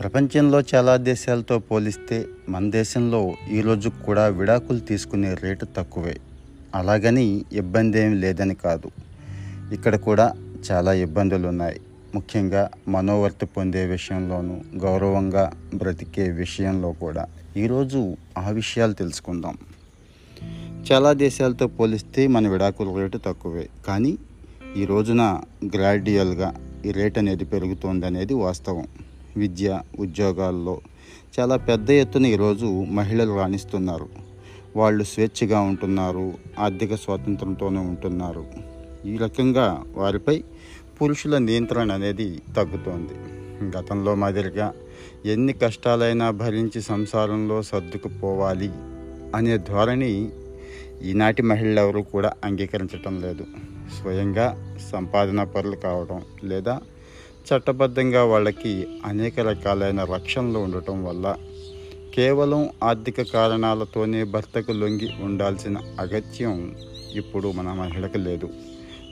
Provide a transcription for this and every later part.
ప్రపంచంలో చాలా దేశాలతో పోలిస్తే మన దేశంలో ఈరోజు కూడా విడాకులు తీసుకునే రేటు తక్కువే. అలాగని ఇబ్బంది ఏం లేదని కాదు. ఇక్కడ కూడా చాలా ఇబ్బందులు ఉన్నాయి ముఖ్యంగా మనోవర్తి పొందే విషయంలోనూ గౌరవంగా బ్రతికే విషయంలో కూడా. ఈరోజు ఆ విషయాలు తెలుసుకుందాం. చాలా దేశాలతో పోలిస్తే మన విడాకుల రేటు తక్కువే. కానీ ఈ రోజున గ్రాడ్యువల్గా ఈ రేట్ అనేది పెరుగుతోంది అనేది వాస్తవం. విద్య ఉద్యోగాల్లో చాలా పెద్ద ఎత్తున ఈరోజు మహిళలు రాణిస్తున్నారు. వాళ్ళు స్వేచ్ఛగా ఉంటున్నారు ఆర్థిక స్వాతంత్రంతోనే ఉంటున్నారు. ఈ రకంగా వారిపై పురుషుల నియంత్రణ అనేది తగ్గుతోంది. గతంలో మాదిరిగా ఎన్ని కష్టాలైనా భరించి సంసారంలో సర్దుకుపోవాలి అనే ధోరణి ఈనాటి మహిళలు ఎవరు కూడా అంగీకరించటం లేదు. స్వయంగా సంపాదన పరులు కావడం లేదా చట్టబద్ధంగా వాళ్ళకి అనేక రకాలైన రక్షణలు ఉండటం వల్ల కేవలం ఆర్థిక కారణాలతోనే భర్తకు లొంగి ఉండాల్సిన అగత్యం ఇప్పుడు మన మహిళకు లేదు.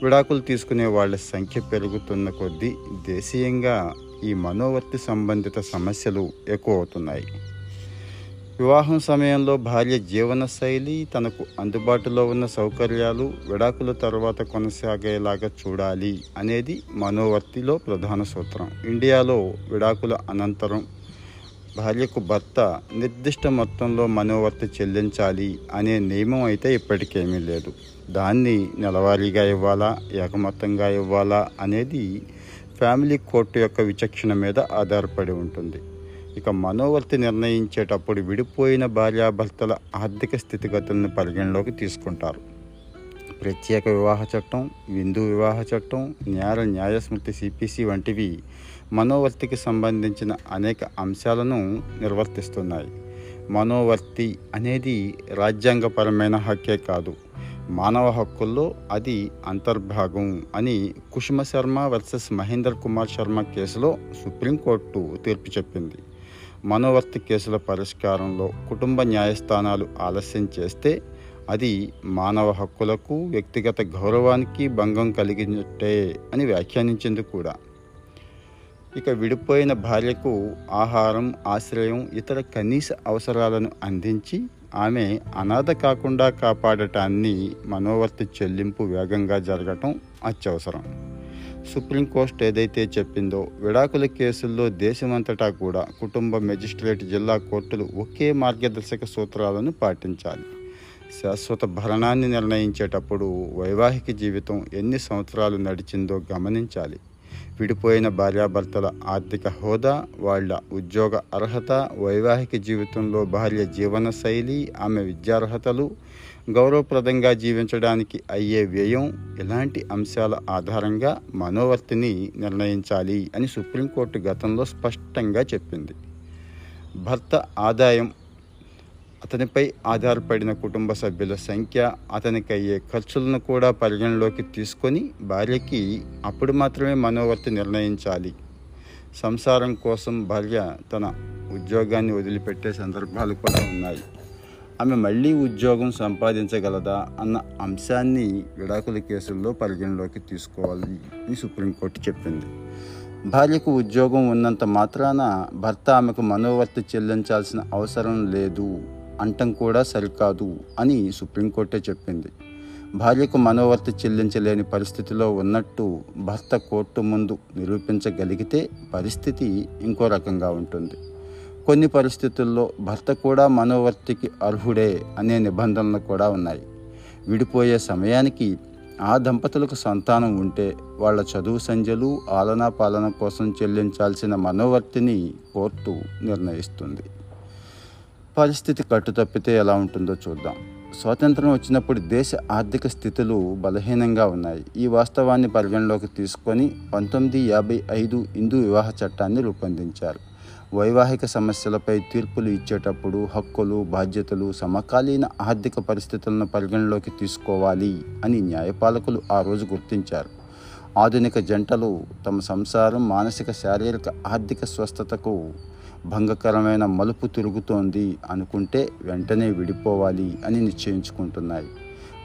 విడాకులు తీసుకునే వాళ్ళ సంఖ్య పెరుగుతున్న కొద్దీ దేశీయంగా ఈ మనోవర్తి సంబంధిత సమస్యలు ఎక్కువ అవుతున్నాయి. వివాహం సమయంలో భార్య జీవన శైలి తనకు అందుబాటులో ఉన్న సౌకర్యాలు విడాకుల తర్వాత కొనసాగేలాగా చూడాలి అనేది మనోవర్తిలో ప్రధాన సూత్రం. ఇండియాలో విడాకుల అనంతరం భార్యకు భర్త నిర్దిష్ట మొత్తంలో మనోవర్తి చెల్లించాలి అనే నియమం అయితే ఇప్పటికేమీ లేదు. దాన్ని నెలవారీగా ఇవ్వాలా ఏకమొత్తంగా ఇవ్వాలా అనేది ఫ్యామిలీ కోర్టు యొక్క విచక్షణ మీద ఆధారపడి ఉంటుంది. ఇక మనోవర్తి నిర్ణయించేటప్పుడు విడిపోయిన భార్యాభర్తల ఆర్థిక స్థితిగతులను పరిగణలోకి తీసుకుంటారు. ప్రత్యేక వివాహ చట్టం విందు వివాహ చట్టం న్యాయ న్యాయస్మృతి సిపిసి వంటివి మనోవర్తికి సంబంధించిన అనేక అంశాలను నిర్వర్తిస్తున్నాయి. మనోవర్తి అనేది రాజ్యాంగపరమైన హక్కే కాదు. మానవ హక్కుల్లో అది అంతర్భాగం అని కుసుమ శర్మ వర్సెస్ మహేందర్ కుమార్ శర్మ కేసులో సుప్రీంకోర్టు తీర్పు చెప్పింది. మనోవర్తి కేసుల పరిష్కారంలో కుటుంబ న్యాయస్థానాలు ఆలస్యం చేస్తే అది మానవ హక్కులకు వ్యక్తిగత గౌరవానికి భంగం కలిగినట్టే అని వ్యాఖ్యానించింది కూడా. ఇక విడిపోయిన భార్యకు ఆహారం ఆశ్రయం ఇతర కనీస అవసరాలను అందించి ఆమె అనాథ కాకుండా కాపాడటాన్ని మనోవర్తి చెల్లింపు వేగంగా జరగటం అత్యవసరం. సుప్రీంకోర్టు ఏదైతే చెప్పిందో విడాకుల కేసుల్లో దేశమంతటా కూడా కుటుంబ మెజిస్ట్రేట్ జిల్లా కోర్టులు ఒకే మార్గదర్శక సూత్రాలను పాటించాలి. శాశ్వత భరణాన్ని నిర్ణయించేటప్పుడు వైవాహిక జీవితం ఎన్ని సంవత్సరాలు నడిచిందో గమనించాలి. విడిపోయిన భార్యాభర్తల ఆర్థిక హోదా వాళ్ళ ఉద్యోగ అర్హత వైవాహిక జీవితంలో భార్య జీవన శైలి ఆమె విద్యార్హతలు గౌరవప్రదంగా జీవించడానికి అయ్యే వ్యయం ఇలాంటి అంశాల ఆధారంగా మనోవర్తిని నిర్ణయించాలి అని సుప్రీంకోర్టు గతంలో స్పష్టంగా చెప్పింది. భర్త ఆదాయం అతనిపై ఆధారపడిన కుటుంబ సభ్యుల సంఖ్య అతనికి అయ్యే ఖర్చులను కూడా పరిగణలోకి తీసుకొని భార్యకి అప్పుడు మాత్రమే మనోవర్తి నిర్ణయించాలి. సంసారం కోసం భార్య తన ఉద్యోగాన్ని వదిలిపెట్టే సందర్భాలు కూడా ఉన్నాయి. ఆమె మళ్ళీ ఉద్యోగం సంపాదించగలదా అన్న అంశాన్ని విడాకుల కేసుల్లో పరిగణలోకి తీసుకోవాలి అని సుప్రీంకోర్టు చెప్పింది. భార్యకు ఉద్యోగం ఉన్నంత మాత్రాన భర్త ఆమెకు మనోవర్తి చెల్లించాల్సిన అవసరం లేదు అంటం కూడా సరికాదు అని సుప్రీంకోర్టే చెప్పింది. భార్యకు మనోవర్తి చెల్లించలేని పరిస్థితిలో ఉన్నట్టు భర్త కోర్టు ముందు నిరూపించగలిగితే పరిస్థితి ఇంకో రకంగా ఉంటుంది. కొన్ని పరిస్థితుల్లో భర్త కూడా మనోవర్తికి అర్హుడే అనే నిబంధనలు కూడా ఉన్నాయి. విడిపోయే సమయానికి ఆ దంపతులకు సంతానం ఉంటే వాళ్ళ చదువు సంధ్యలు ఆలనా పాలన కోసం చెల్లించాల్సిన మనోవర్తిని కోర్టు నిర్ణయిస్తుంది. పరిస్థితి కట్టుతప్పితే ఎలా ఉంటుందో చూద్దాం. స్వాతంత్రం వచ్చినప్పుడు దేశ ఆర్థిక స్థితులు బలహీనంగా ఉన్నాయి. ఈ వాస్తవాన్ని పరిగణలోకి తీసుకొని పంతొమ్మిది యాభై ఐదు హిందూ వివాహ చట్టాన్ని రూపొందించారు. వైవాహిక సమస్యలపై తీర్పులు ఇచ్చేటప్పుడు హక్కులు బాధ్యతలు సమకాలీన ఆర్థిక పరిస్థితులను పరిగణలోకి తీసుకోవాలి అని న్యాయపాలకులు ఆ రోజు గుర్తించారు. ఆధునిక జంటలు తమ సంసారం మానసిక శారీరక ఆర్థిక స్వస్థతకు భంగకరమైన మలుపు తిరుగుతోంది అనుకుంటే వెంటనే విడిపోవాలి అని నిశ్చయించుకుంటున్నాయి.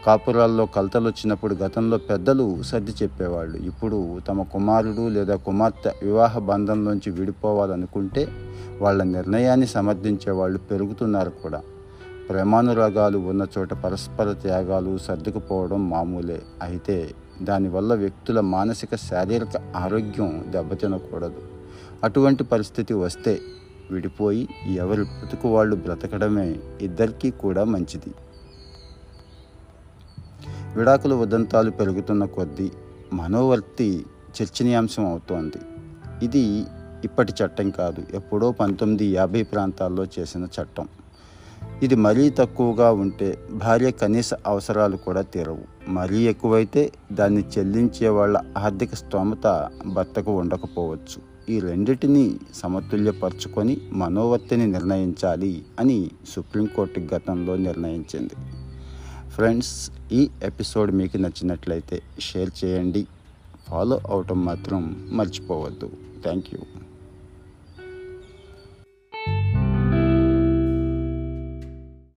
కాపురాల్లో కలతలు వచ్చినప్పుడు గతంలో పెద్దలు సర్ది చెప్పేవాళ్ళు. ఇప్పుడు తమ కుమారుడు లేదా కుమార్తె వివాహ బంధంలోంచి విడిపోవాలనుకుంటే వాళ్ళ నిర్ణయాన్ని సమర్థించే వాళ్ళు పెరుగుతున్నారు కూడా. ప్రేమానురాగాలు ఉన్న చోట పరస్పర త్యాగాలు సర్దుకుపోవడం మామూలే. అయితే దానివల్ల వ్యక్తుల మానసిక శారీరక ఆరోగ్యం దెబ్బతినకూడదు. అటువంటి పరిస్థితి వస్తే విడిపోయి ఎవరి బ్రతుకు వాళ్ళు బ్రతకడమే ఇద్దరికీ కూడా మంచిది. విడాకుల ఉదంతాలు పెరుగుతున్న కొద్దీ మనోవర్తి చర్చనీయాంశం అవుతోంది. ఇది ఇప్పటి చట్టం కాదు ఎప్పుడో పంతొమ్మిది యాభై ప్రాంతాల్లో చేసిన చట్టం. ఇది మరీ తక్కువగా ఉంటే భార్య కనీస అవసరాలు కూడా తీరవు. మరీ ఎక్కువైతే దాన్ని చెల్లించే వాళ్ళ ఆర్థిక స్తోమత భర్తకు ఉండకపోవచ్చు. ఈ రెండింటినీ సమతుల్యపరుచుకొని మనోవర్తిని నిర్ణయించాలి అని సుప్రీంకోర్టు గతంలో నిర్ణయించింది. ఫ్రెండ్స్ ఈ ఎపిసోడ్ మీకు నచ్చినట్లయితే షేర్ చేయండి. ఫాలో అవటం మాత్రం మర్చిపోవద్దు. Thank you